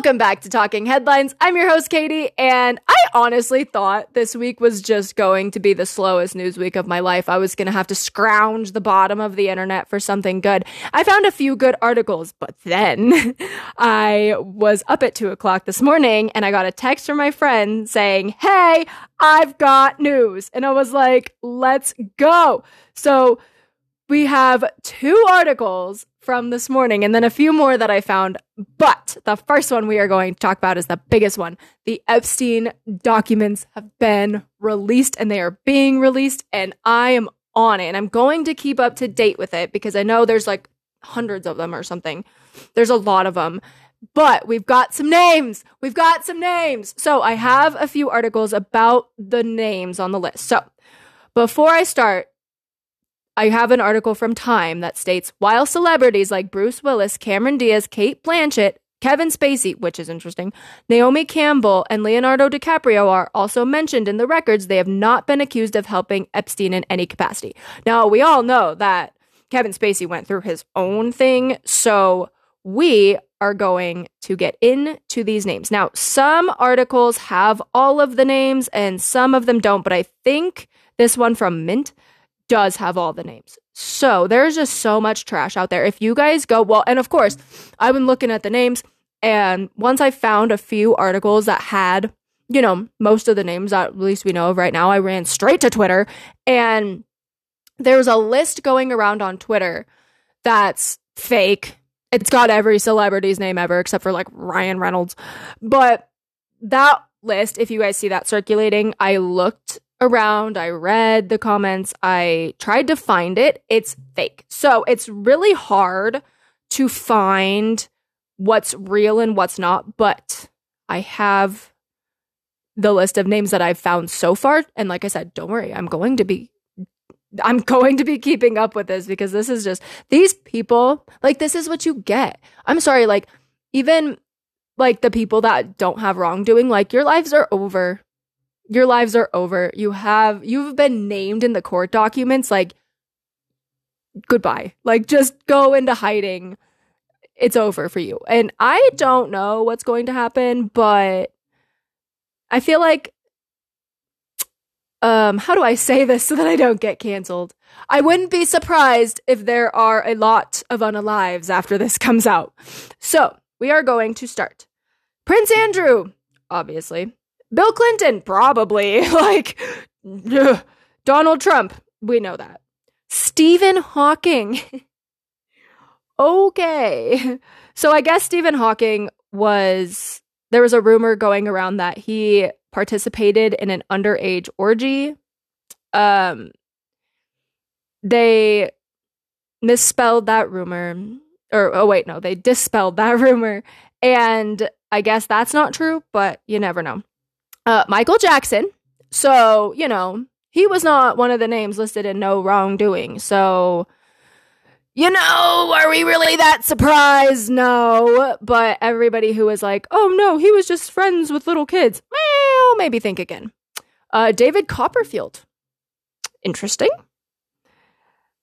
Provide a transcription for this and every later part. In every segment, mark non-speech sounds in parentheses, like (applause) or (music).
Welcome back to Talking Headlines. I'm your host, Katy, and I honestly thought this week was just going to be the slowest news week of my life. I was going to have to scrounge the bottom of the internet for something good. I found a few good articles, but then (laughs) I was up at two o'clock this morning and I got a text from my friend saying, Hey, I've got news. And I was like, let's go. So we have two articles from this morning and then a few more that I found. But the first one we are going to talk about is the biggest one. The Epstein documents have been released and they are being released, and I am on it. And I'm going to keep up to date with it because I know there's like hundreds of them or something. There's a lot of them. But we've got some names. We've got some names. So I have a few articles about the names on the list. So before I start, I have an article from Time that states while celebrities like Bruce Willis, Cameron Diaz, Cate Blanchett, Kevin Spacey, which is interesting, Naomi Campbell, and Leonardo DiCaprio are also mentioned in the records, they have not been accused of helping Epstein in any capacity. Now, we all know that Kevin Spacey went through his own thing, so we are going to get into these names. Now, some articles have all of the names and some of them don't, but I think this one from Mint does have all the names. So there's just so much trash out there. If you guys go, well, and of course, I've been looking at the names, and once I found a few articles that had, you know, most of the names that at least we know of right now, I ran straight to Twitter, and there's a list going around on Twitter that's fake. It's got every celebrity's name ever except for like Ryan Reynolds. But that list, if you guys see that circulating, I looked around, I read the comments, I tried to find it. It's fake. So it's really hard to find what's real and what's not, but I have the list of names that I've found so far. And like I said, don't worry, I'm going to be I'm going to be keeping up with this because this is just these people, like this is what you get. I'm sorry, like even like the people that don't have wrongdoing, like your lives are over your lives are over. You have you've been named in the court documents like goodbye. Like just go into hiding. It's over for you. And I don't know what's going to happen, but I feel like um how do I say this so that I don't get canceled? I wouldn't be surprised if there are a lot of unalives after this comes out. So, we are going to start. Prince Andrew, obviously. Bill Clinton, probably. (laughs) like, ugh. Donald Trump, we know that. Stephen Hawking. (laughs) okay. So I guess Stephen Hawking was, there was a rumor going around that he participated in an underage orgy. Um, they misspelled that rumor. Or, oh, wait, no, they dispelled that (laughs) rumor. And I guess that's not true, but you never know uh, Michael Jackson. So, you know, he was not one of the names listed in no wrongdoing. So, you know, are we really that surprised? No. But everybody who was like, oh no, he was just friends with little kids, well, maybe think again. Uh, David Copperfield. Interesting.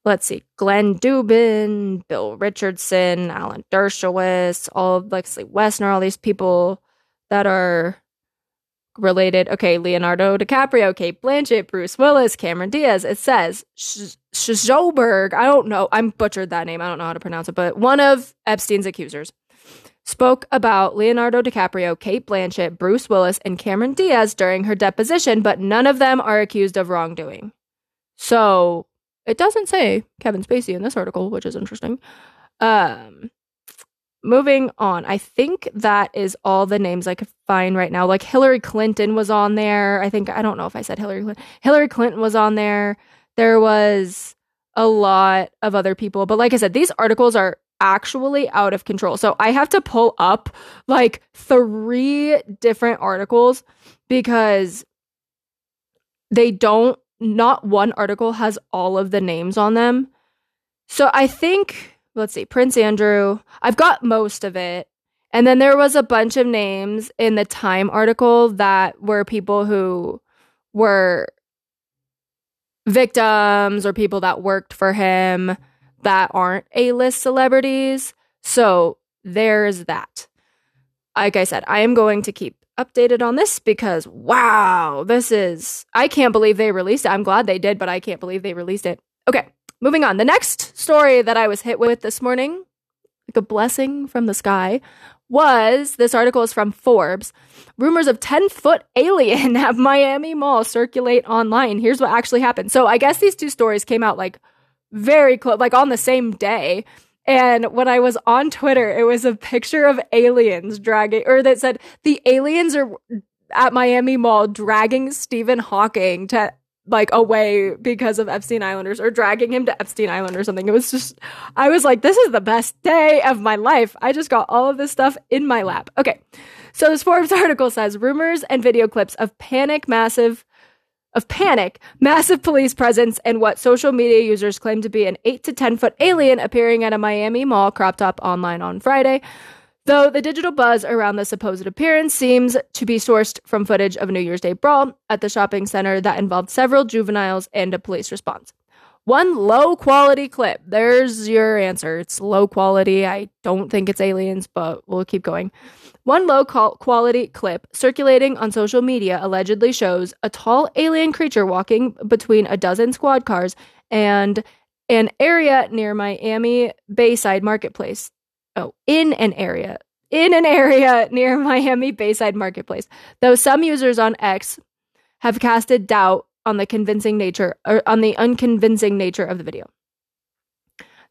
Let's see. Glenn Dubin, Bill Richardson, Alan Dershowitz, all of Leslie Wexner, all these people that are related. Okay, Leonardo DiCaprio, Cate Blanchett, Bruce Willis, Cameron Diaz. It says Sjoberg. I don't know. I'm butchered that name. I don't know how to pronounce it, but one of Epstein's accusers spoke about Leonardo DiCaprio, Cate Blanchett, Bruce Willis, and Cameron Diaz during her deposition, but none of them are accused of wrongdoing. So it doesn't say Kevin Spacey in this article, which is interesting. Um, moving on. I think that is all the names I could find right now. Like Hillary Clinton was on there. I think I don't know if I said Hillary Clinton. Hillary Clinton was on there. There was a lot of other people, but like I said, these articles are actually out of control. So I have to pull up like three different articles because they don't not one article has all of the names on them. So I think let's see, Prince Andrew. I've got most of it. And then there was a bunch of names in the Time article that were people who were victims or people that worked for him that aren't A list celebrities. So there's that. like I said, I am going to keep updated on this because wow, this is I can't believe they released it. I'm glad they did, but I can't believe they released it. Okay, moving on. The next story that I was hit with this morning, like a blessing from the sky, was this article is from Forbes. Rumors of 10 foot alien (laughs) at Miami Mall circulate online. Here's what actually happened. So I guess these two stories came out like very close, like on the same day. And when I was on Twitter, it was a picture of aliens dragging, or that said the aliens are at Miami Mall dragging Stephen Hawking to like away because of Epstein Islanders or dragging him to Epstein Island or something. It was just, I was like, this is the best day of my life. I just got all of this stuff in my lap. Okay. So this Forbes (laughs) article says rumors and video clips of panic massive of panic, massive police presence, and what social media users claim to be an 8 to 10 foot alien appearing at a Miami mall cropped up online on Friday. Though the digital buzz around the supposed appearance seems to be sourced from footage of a New Year's Day brawl at the shopping center that involved several juveniles and a police response. One low quality clip. There's your answer. It's low quality. I don't think it's aliens, but we'll keep going. One low quality clip circulating on social media allegedly shows a tall alien creature walking between a dozen squad cars and an area near Miami Bayside Marketplace. Oh, in an area. In an area (laughs) near Miami Bayside Marketplace. Though some users on X have casted doubt on the convincing nature or on the unconvincing nature of the video.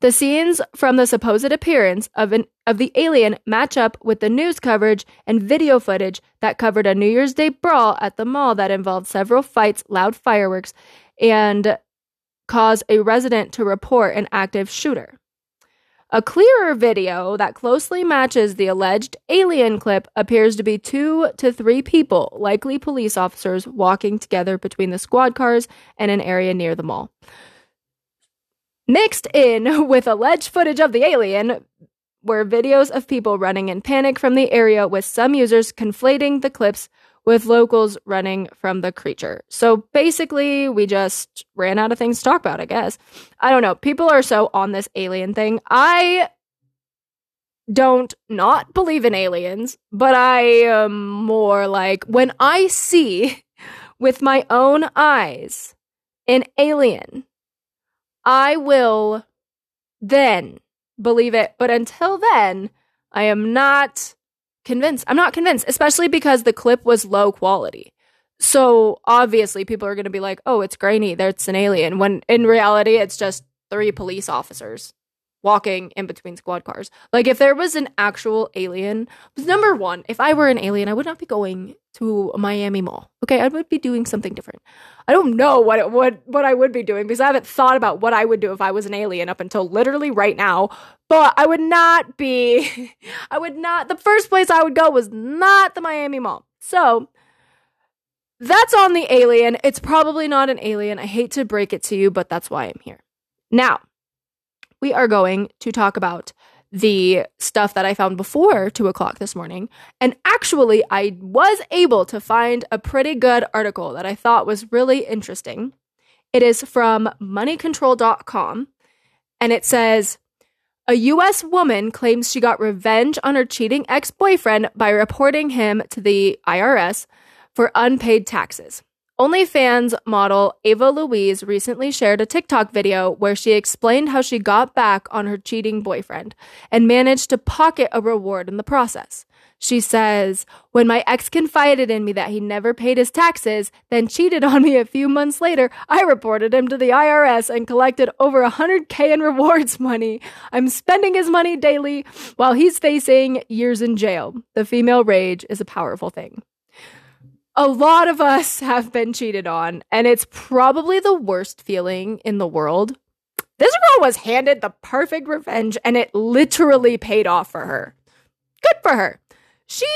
The scenes from the supposed appearance of an of the alien match up with the news coverage and video footage that covered a New Year's Day brawl at the mall that involved several fights, loud fireworks, and caused a resident to report an active shooter. A clearer video that closely matches the alleged alien clip appears to be two to three people, likely police officers, walking together between the squad cars and an area near the mall. Mixed in (laughs) with alleged footage of the alien were videos of people running in panic from the area, with some users conflating the clips with locals running from the creature. So basically, we just ran out of things to talk about, I guess. I don't know. People are so on this alien thing. I don't not believe in aliens, but I am more like when I see (laughs) with my own eyes an alien I will then believe it. But until then, I am not convinced. I'm not convinced, especially because the clip was low quality. So obviously, people are going to be like, oh, it's grainy. That's an alien. When in reality, it's just three police officers walking in between squad cars. Like if there was an actual alien, number one, if I were an alien, I would not be going to Miami Mall. Okay, I would be doing something different. I don't know what it would what I would be doing because I haven't thought about what I would do if I was an alien up until literally right now. But I would not be (laughs) I would not the first place I would go was not the Miami Mall. So that's on the alien. It's probably not an alien. I hate to break it to you, but that's why I'm here. Now, we are going to talk about the stuff that I found before two o'clock this morning. And actually, I was able to find a pretty good article that I thought was really interesting. It is from moneycontrol.com and it says a US woman claims she got revenge on her cheating ex boyfriend by reporting him to the IRS for unpaid taxes. OnlyFans model Ava Louise recently shared a TikTok video where she explained how she got back on her cheating boyfriend and managed to pocket a reward in the process. She says, When my ex confided in me that he never paid his taxes, then cheated on me a few months later, I reported him to the IRS and collected over 100K in rewards money. I'm spending his money daily while he's facing years in jail. The female rage is a powerful thing a lot of us have been cheated on, and it's probably the worst feeling in the world. This girl was handed the perfect revenge, and it literally paid off for her. Good for her. She,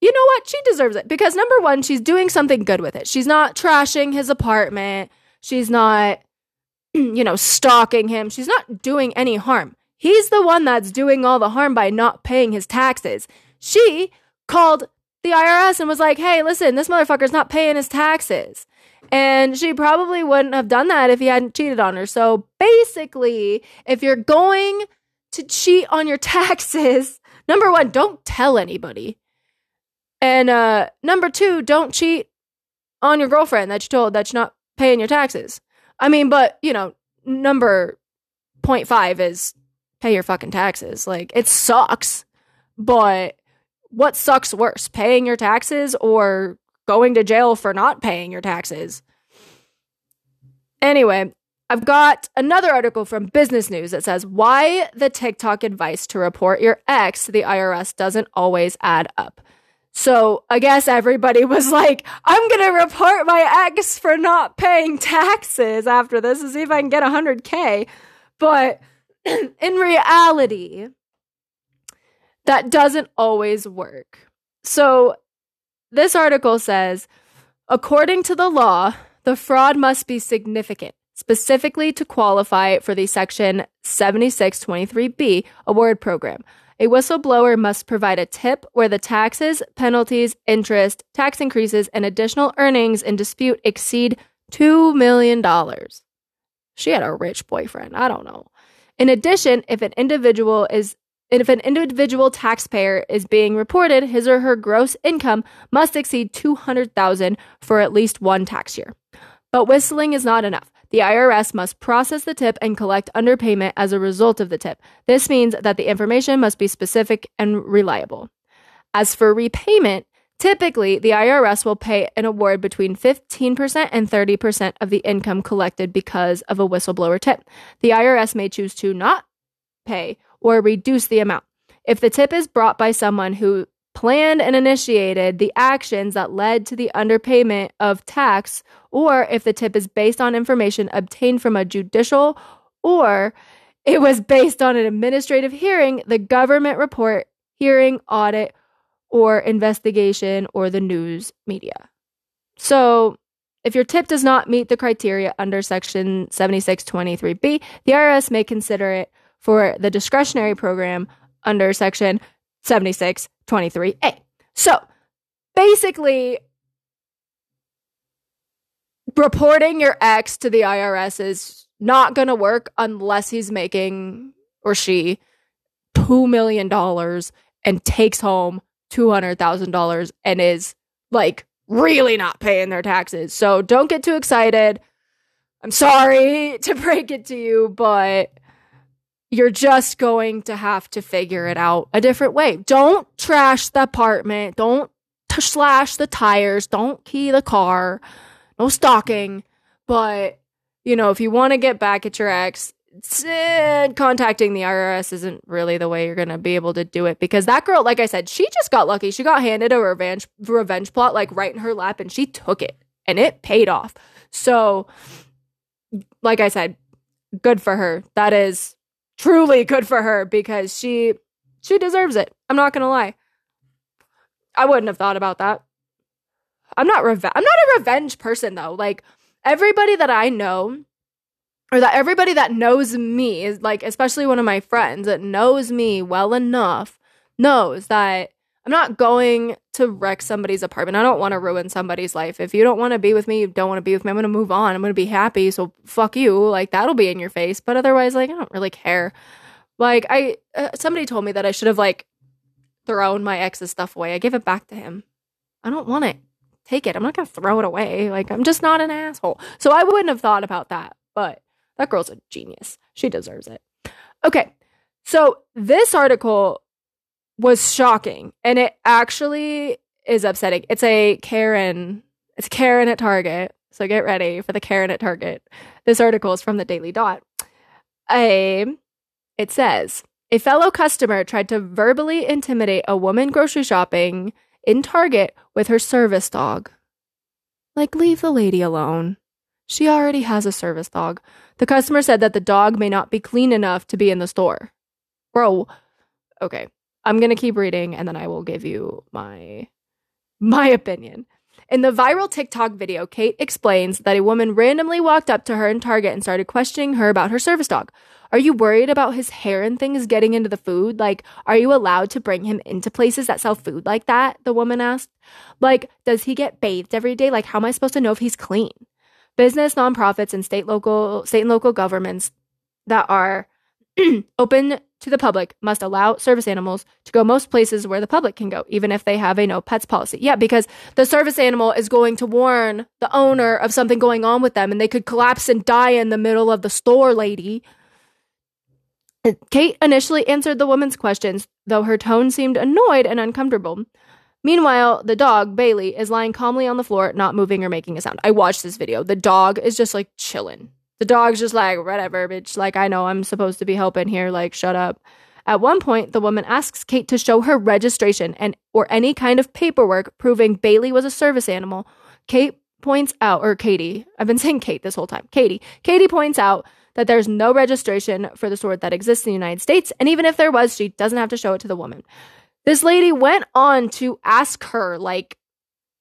you know what? She deserves it because number one, she's doing something good with it. She's not trashing his apartment. She's not, (clears throat) you know, stalking him. She's not doing any harm. He's the one that's doing all the harm by not paying his taxes. She called the IRS and was like, hey, listen, this motherfucker's not paying his taxes. And she probably wouldn't have done that if he hadn't cheated on her. So basically, if you're going to cheat on your (laughs) taxes, Number one, don't tell anybody. And uh, number two, don't cheat on your girlfriend that you told that you're not paying your taxes. I mean, but you know, number point five is pay your fucking taxes. Like it sucks, but what sucks worse, paying your taxes or going to jail for not paying your taxes? Anyway, I've got another article from Business News that says why the TikTok advice to report your ex to the IRS doesn't always add up. So I guess everybody was (laughs) like, I'm going to report my ex for not paying taxes after this and see if I can get 100K. But (clears throat) in reality, that doesn't always work. So this article says, according to the law, the fraud must be significant, specifically to qualify for the Section 7623B award program. A whistleblower must provide a tip where the taxes, penalties, interest, tax increases, and additional earnings in dispute exceed $2 million. She had a rich boyfriend. I don't know. In addition, if an individual is if an individual taxpayer is being reported, his or her gross income must exceed 200,000 for at least one tax year. But whistling is not enough. The IRS must process the tip and collect underpayment as a result of the tip. This means that the information must be specific and reliable. As for repayment, typically the IRS will pay an award between 15% and 30% of the income collected because of a whistleblower tip. The IRS may choose to not pay or reduce the amount. If the tip is brought by someone who planned and initiated the actions that led to the underpayment of tax, or if the tip is based on information obtained from a judicial or it was based on an administrative hearing, the government report, hearing, audit, or investigation, or the news media. So, if your tip does not meet the criteria under Section 7623B, the IRS may consider it for the discretionary program under Section 7623A. So basically, reporting your ex to the IRS is not going to work unless he's making or she $2 million and takes home $200,000 and is like really not paying their taxes. So don't get too excited. I'm sorry (laughs) to break it to you, but you're just going to have to figure it out a different way. Don't trash the apartment. Don't t- slash the tires. Don't key the car. No stalking. But, you know, if you want to get back at your ex, eh, contacting the IRS isn't really the way you're going to be able to do it because that girl, like I said, she just got lucky. She got handed a revenge revenge plot like right in her lap and she took it and it paid off. So, like I said, good for her. That is truly good for her because she she deserves it. I'm not gonna lie. I wouldn't have thought about that. I'm not I'm not a revenge person though. Like everybody that I know or that everybody that knows me is like especially one of my friends that knows me well enough knows that I'm not going to wreck somebody's apartment. I don't want to ruin somebody's life. If you don't want to be with me, you don't want to be with me. I'm going to move on. I'm going to be happy. So fuck you. Like that'll be in your face. But otherwise, like I don't really care. Like I, uh, somebody told me that I should have like thrown my ex's stuff away. I give it back to him. I don't want it. Take it. I'm not going to throw it away. Like I'm just not an asshole. So I wouldn't have thought about that. But that girl's a genius. She deserves it. Okay. So this article was shocking and it actually is upsetting. It's a Karen. It's Karen at Target. So get ready for the Karen at Target. This article is from the Daily Dot. A it says a fellow customer tried to verbally intimidate a woman grocery shopping in Target with her service dog. Like leave the lady alone. She already has a service dog. The customer said that the dog may not be clean enough to be in the store. Bro, okay. I'm going to keep reading and then I will give you my my opinion. In the viral TikTok video, Kate explains that a woman randomly walked up to her in Target and started questioning her about her service dog. Are you worried about his hair and things getting into the food? Like, are you allowed to bring him into places that sell food like that? The woman asked. Like, does he get bathed every day? Like, how am I supposed to know if he's clean? Business, nonprofits, and state local state and local governments that are (clears throat) open to the public must allow service animals to go most places where the public can go, even if they have a no pets policy. Yeah, because the service animal is going to warn the owner of something going on with them and they could collapse and die in the middle of the store, lady. Kate initially answered the woman's questions, though her tone seemed annoyed and uncomfortable. Meanwhile, the dog, Bailey, is lying calmly on the floor, not moving or making a sound. I watched this video. The dog is just like chilling. The dog's just like, whatever, bitch. Like, I know I'm supposed to be helping here. Like, shut up. At one point, the woman asks Kate to show her registration and or any kind of paperwork proving Bailey was a service animal. Kate points out, or Katie, I've been saying Kate this whole time. Katie. Katie points out that there's no registration for the sort that exists in the United States, and even if there was, she doesn't have to show it to the woman. This lady went on to ask her, like,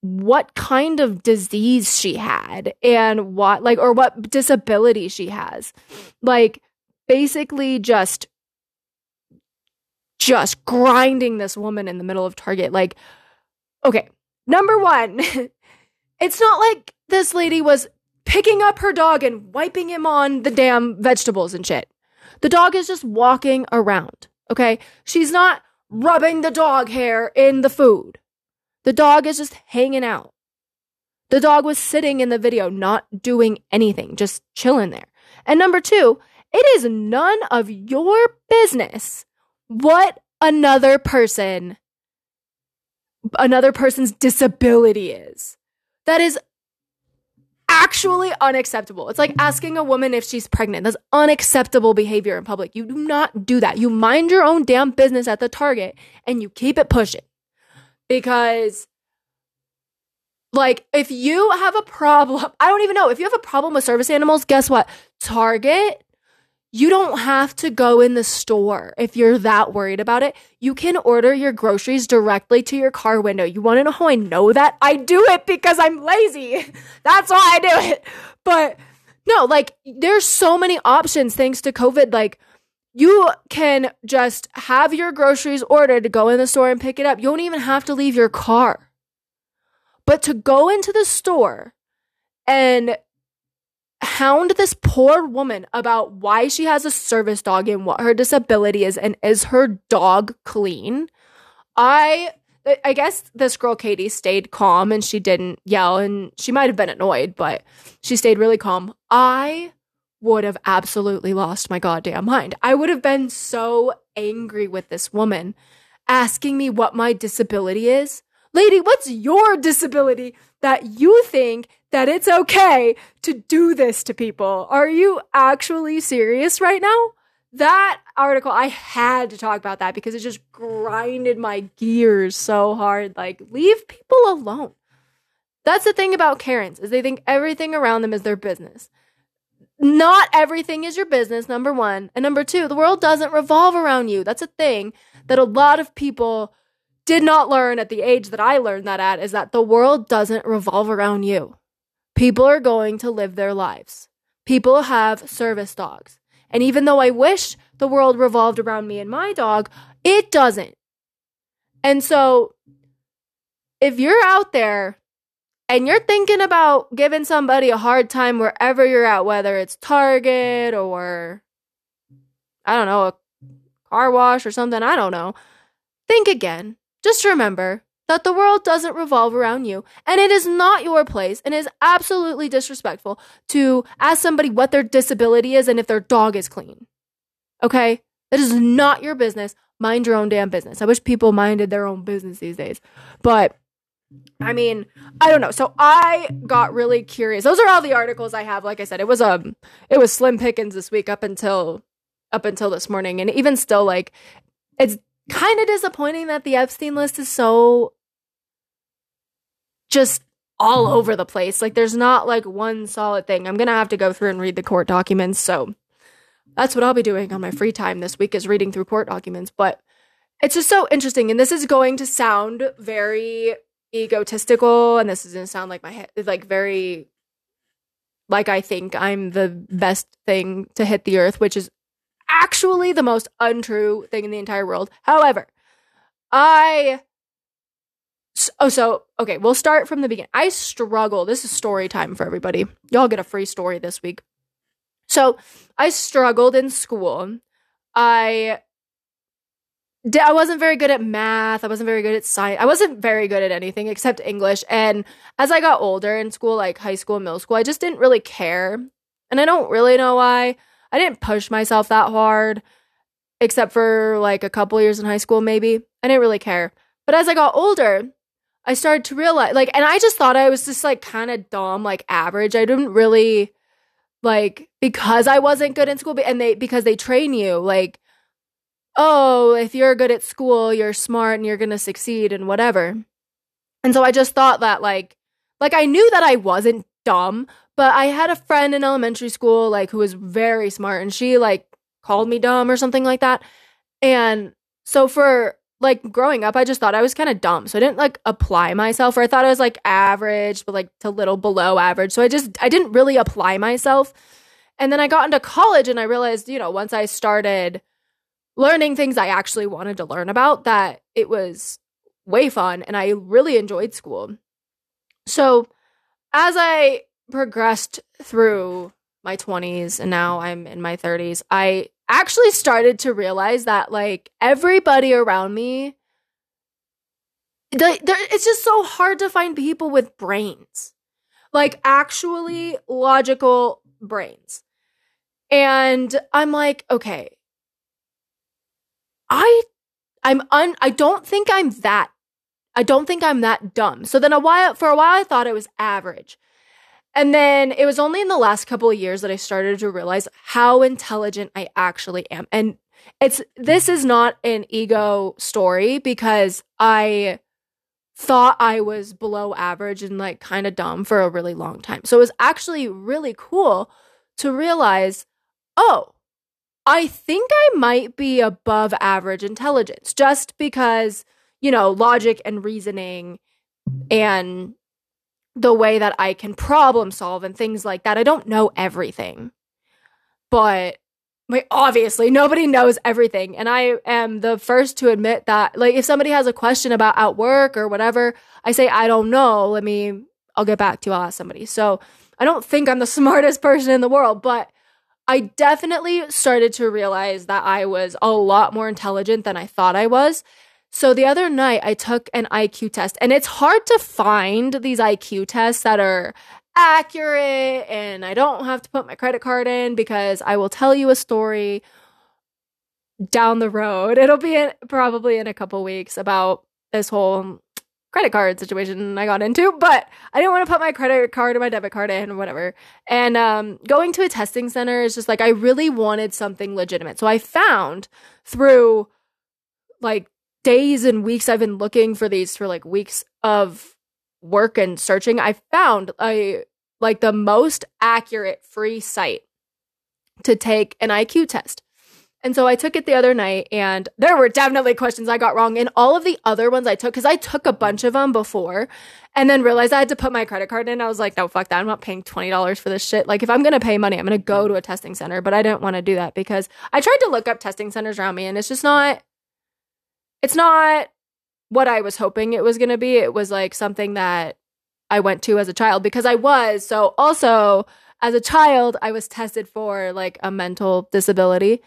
what kind of disease she had and what, like, or what disability she has. Like, basically, just, just grinding this woman in the middle of Target. Like, okay, number one, (laughs) it's not like this lady was picking up her dog and wiping him on the damn vegetables and shit. The dog is just walking around, okay? She's not rubbing the dog hair in the food. The dog is just hanging out. The dog was sitting in the video, not doing anything, just chilling there. And number two, it is none of your business what another person, another person's disability is. That is actually unacceptable. It's like asking a woman if she's pregnant. That's unacceptable behavior in public. You do not do that. You mind your own damn business at the Target and you keep it pushing. Because like if you have a problem, (laughs) I don't even know. If you have a problem with service animals, guess what? Target you don't have to go in the store if you're that worried about it. You can order your groceries directly to your car window. You want to know how I know that? I do it because I'm lazy. (laughs) That's why I do it. But no, like there's so many options thanks to COVID. Like you can just have your groceries ordered to go in the store and pick it up. You don't even have to leave your car. But to go into the store and hound this poor woman about why she has a service dog and what her disability is and is her dog clean. I I guess this girl Katie stayed calm and she didn't yell and she might have been annoyed, but she stayed really calm. I would have absolutely lost my goddamn mind. I would have been so angry with this woman asking me what my disability is. Lady, what's your disability that you think that it's okay to do this to people. Are you actually serious right now? That article, I had to talk about that because it just grinded my gears so hard. Like, leave people alone. That's the thing about Karens is they think everything around them is their business. Not everything is your business, number one. And number two, the world doesn't revolve around you. That's a thing that a lot of people did not learn at the age that I learned that at is that the world doesn't revolve around you. People are going to live their lives. People have service dogs. And even though I wish the world revolved around me and my dog, it doesn't. And so if you're out there and you're thinking about giving somebody a hard time wherever you're at, whether it's Target or I don't know, a car wash or something, I don't know, think again. Just remember that the world doesn't revolve around you and it is not your place and is absolutely disrespectful to ask somebody what their disability is and if their dog is clean. Okay? That is not your business. Mind your own damn business. I wish people minded their own business these days. But I mean, I don't know. So I got really curious. Those are all the articles I have. Like I said, it was um it was slim pickings this week up until up until this morning and even still like it's kind of disappointing that the Epstein list is so just all over the place. Like there's not like one solid thing. I'm going to have to go through and read the court documents. So that's what I'll be doing on my free time this week is reading through court documents, but it's just so interesting and this is going to sound very egotistical and this doesn't sound like my head like very like I think I'm the best thing to hit the earth, which is actually the most untrue thing in the entire world. However, I Oh, so okay, we'll start from the beginning. I struggle. This is story time for everybody. Y'all get a free story this week. So I struggled in school. I I wasn't very good at math. I wasn't very good at science. I wasn't very good at anything except English. And as I got older in school, like high school, middle school, I just didn't really care. And I don't really know why. I didn't push myself that hard, except for like a couple years in high school, maybe. I didn't really care. But as I got older, I started to realize, like, and I just thought I was just like kind of dumb, like average. I didn't really like because I wasn't good in school, and they because they train you like oh, if you're good at school, you're smart and you're going to succeed and whatever. And so I just thought that like like I knew that I wasn't dumb, but I had a friend in elementary school like who was very smart and she like called me dumb or something like that. And so for like growing up, I just thought I was kind of dumb. So I didn't like apply myself or I thought I was like average, but like to little below average. So I just I didn't really apply myself. And then I got into college and I realized, you know, once I started learning things I actually wanted to learn about that it was way fun and I really enjoyed school. So as I progressed through my 20s and now I'm in my 30s, I actually started to realize that like everybody around me it's just so hard to find people with brains. Like actually logical brains. And I'm like, okay, I I'm un I don't think I'm that I don't think I'm that dumb. So then a while for a while I thought I was average. And then it was only in the last couple of years that I started to realize how intelligent I actually am. And it's this is not an ego story because I thought I was below average and like kind of dumb for a really long time. So it was actually really cool to realize, oh, I think I might be above average intelligence just because, you know, logic and reasoning and the way that I can problem solve and things like that. I don't know everything. But like obviously nobody knows everything and I am the first to admit that like if somebody has a question about at work or whatever, I say I don't know, let me I'll get back to you, I'll ask somebody. So I don't think I'm the (laughs) smartest person in the world, but I definitely started to realize that I was a lot more intelligent than I thought I was. So the other night I took an IQ test and it's hard to find these IQ tests that are accurate and I don't have to put my credit card in because I will tell you a story down the road. (laughs) It'll be in, probably in a couple weeks about this whole credit card situation I got into, but I didn't want to put my credit card or my debit card in or whatever. And um, going to a testing center is just like I really wanted something legitimate. So I found through like days and weeks I've been looking for these for like weeks of work and searching. I found a like the most accurate free site to take an IQ test. And so I took it the other night, and there were definitely questions I got wrong. in all of the other ones I took, because I took a bunch of them before and then realized I had to put my credit card in. I was like, no, fuck that. I'm not paying $20 for this shit. Like, if I'm going to pay money, I'm going to go to a testing center. But I didn't want to do that because I tried to look up testing centers around me, and it's just not, it's not what I was hoping it was going to be. It was like something that I went to as a child because I was. So also, as a child, I was tested for like a mental disability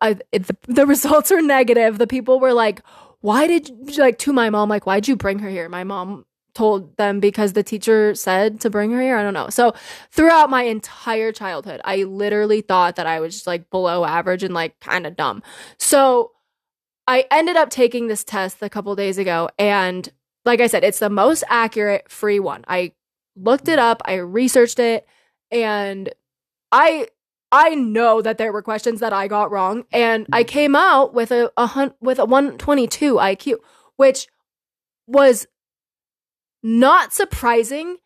I, the, the results are negative. The people were like, why did you, like to my mom, like, why'd you bring her here? My mom told them because the teacher said to bring her here. I don't know. So throughout my entire childhood, I literally thought that I was just like below average and like kind of dumb. So I ended up taking this test a couple days ago. And like I said, it's the most accurate free one. I looked it up, I researched it, and I I know that there were questions that I got wrong, and I mm. came out with a, a hun- with a 122 IQ, which was not surprising,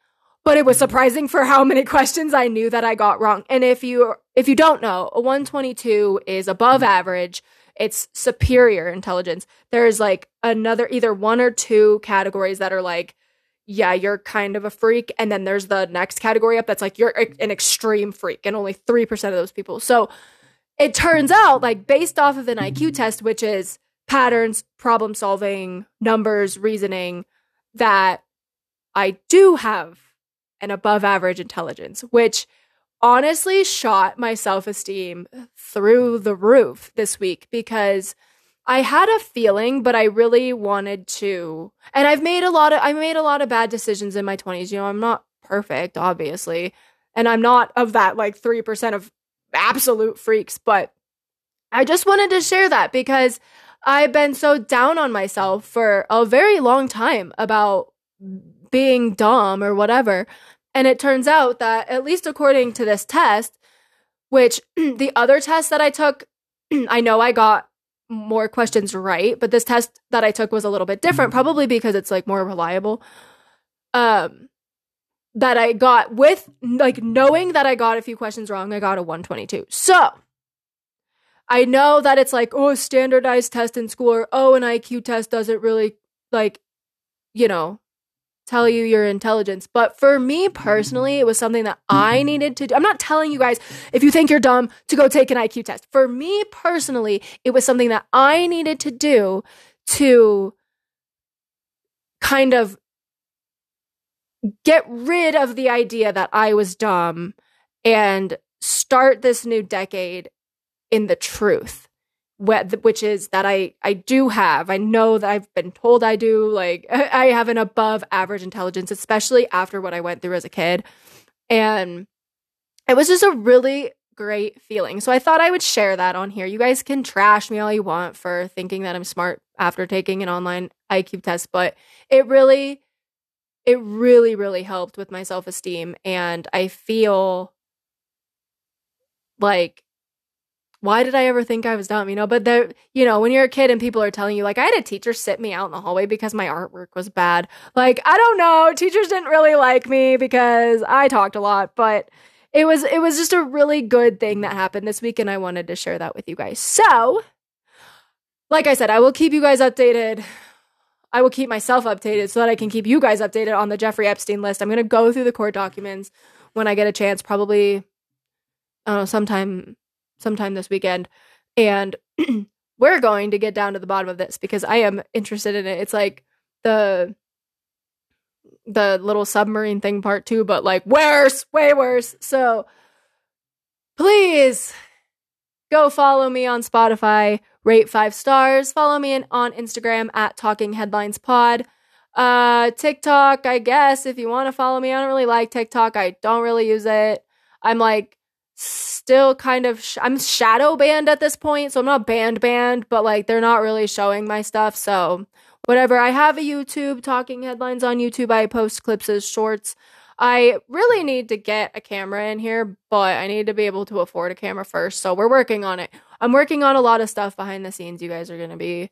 but it was mm. surprising for how many (laughs) questions I knew that I got wrong. And if you if you don't know, a 122 is above mm. average. It's superior intelligence. There's like another either one or two categories that are like yeah, you're kind of a freak. And then there's the next category up that's like, you're an extreme freak, and only 3% of those people. So it turns out, like, based off of an IQ mm-hmm. test, which is patterns, problem solving, numbers, reasoning, that I do have an above average intelligence, which honestly shot my self esteem through the roof this week because I had a feeling, but I really wanted to. And I've made a lot of I made a lot of bad decisions in my 20s. You know, I'm not perfect, obviously. And I'm not of that like 3% of absolute freaks, but I just wanted to share that because I've been so down on myself for a very long time about being dumb or whatever. And it turns out that, at least according to this test, which (clears throat) the other test that I took, (clears throat) I know I got more questions right, but this test that I took was a little bit different, probably because it's like more reliable. Um, that I got with like knowing that I got a few questions wrong, I got a 122. So I know that it's like, oh, standardized test in school or oh, an IQ test doesn't really like, you know, tell you your intelligence. But for me personally, it was something that I needed to do. I'm not telling you guys if you think you're dumb to go take an IQ test. For me personally, it was something that I needed to do to kind of get rid of the idea that I was dumb and start this new decade in the truth which is that I I do have. I know that I've been told I do. Like (laughs) I have an above average intelligence, especially after what I went through as a kid, and it was just a really great feeling. So I thought I would share that on here. You guys can trash me all you want for thinking that I'm smart after taking an online IQ test, but it really it really really helped with my self-esteem and I feel like why did I ever think I was dumb? You know, but the, you know, when you're a kid and people are telling you, like, I had a teacher sit me out in the hallway because my artwork was bad. Like, I don't know. Teachers didn't really like me because I talked a lot, but it was, it was just a really good thing that happened this week. And I wanted to share that with you guys. So, like I said, I will keep you guys updated. I will keep myself updated so that I can keep you guys updated on the Jeffrey Epstein list. I'm going to go through the court documents when I get a chance, probably, I don't know, sometime sometime this weekend. And (clears throat) we're going to get down to the bottom of this because I am interested in it. It's like the the little submarine thing part two, but like worse, way worse. So please go follow me on Spotify, rate five stars, follow me on Instagram at Talking Headlines Pod. Uh, TikTok, I guess, if you want to follow me. I don't really like TikTok. I don't really use it. I'm like still kind of sh- I'm shadow banned at this point, so I'm not banned banned, but like they're not really showing my stuff. So whatever. I have a YouTube talking headlines on YouTube. I post clips as shorts. I really need to get a camera in here, but I need to be able to afford a camera first. So we're working on it. I'm working on a lot of stuff behind the scenes. You guys are going to be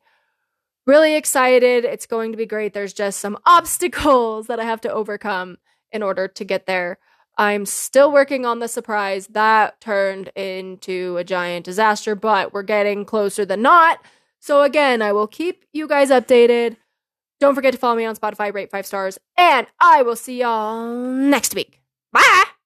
really excited. It's going to be great. There's just some (laughs) obstacles that I have to overcome in order to get there. I'm still working on the surprise that turned into a giant disaster, but we're getting closer than not. So, again, I will keep you guys updated. Don't forget to follow me on Spotify, rate five stars, and I will see y'all next week. Bye.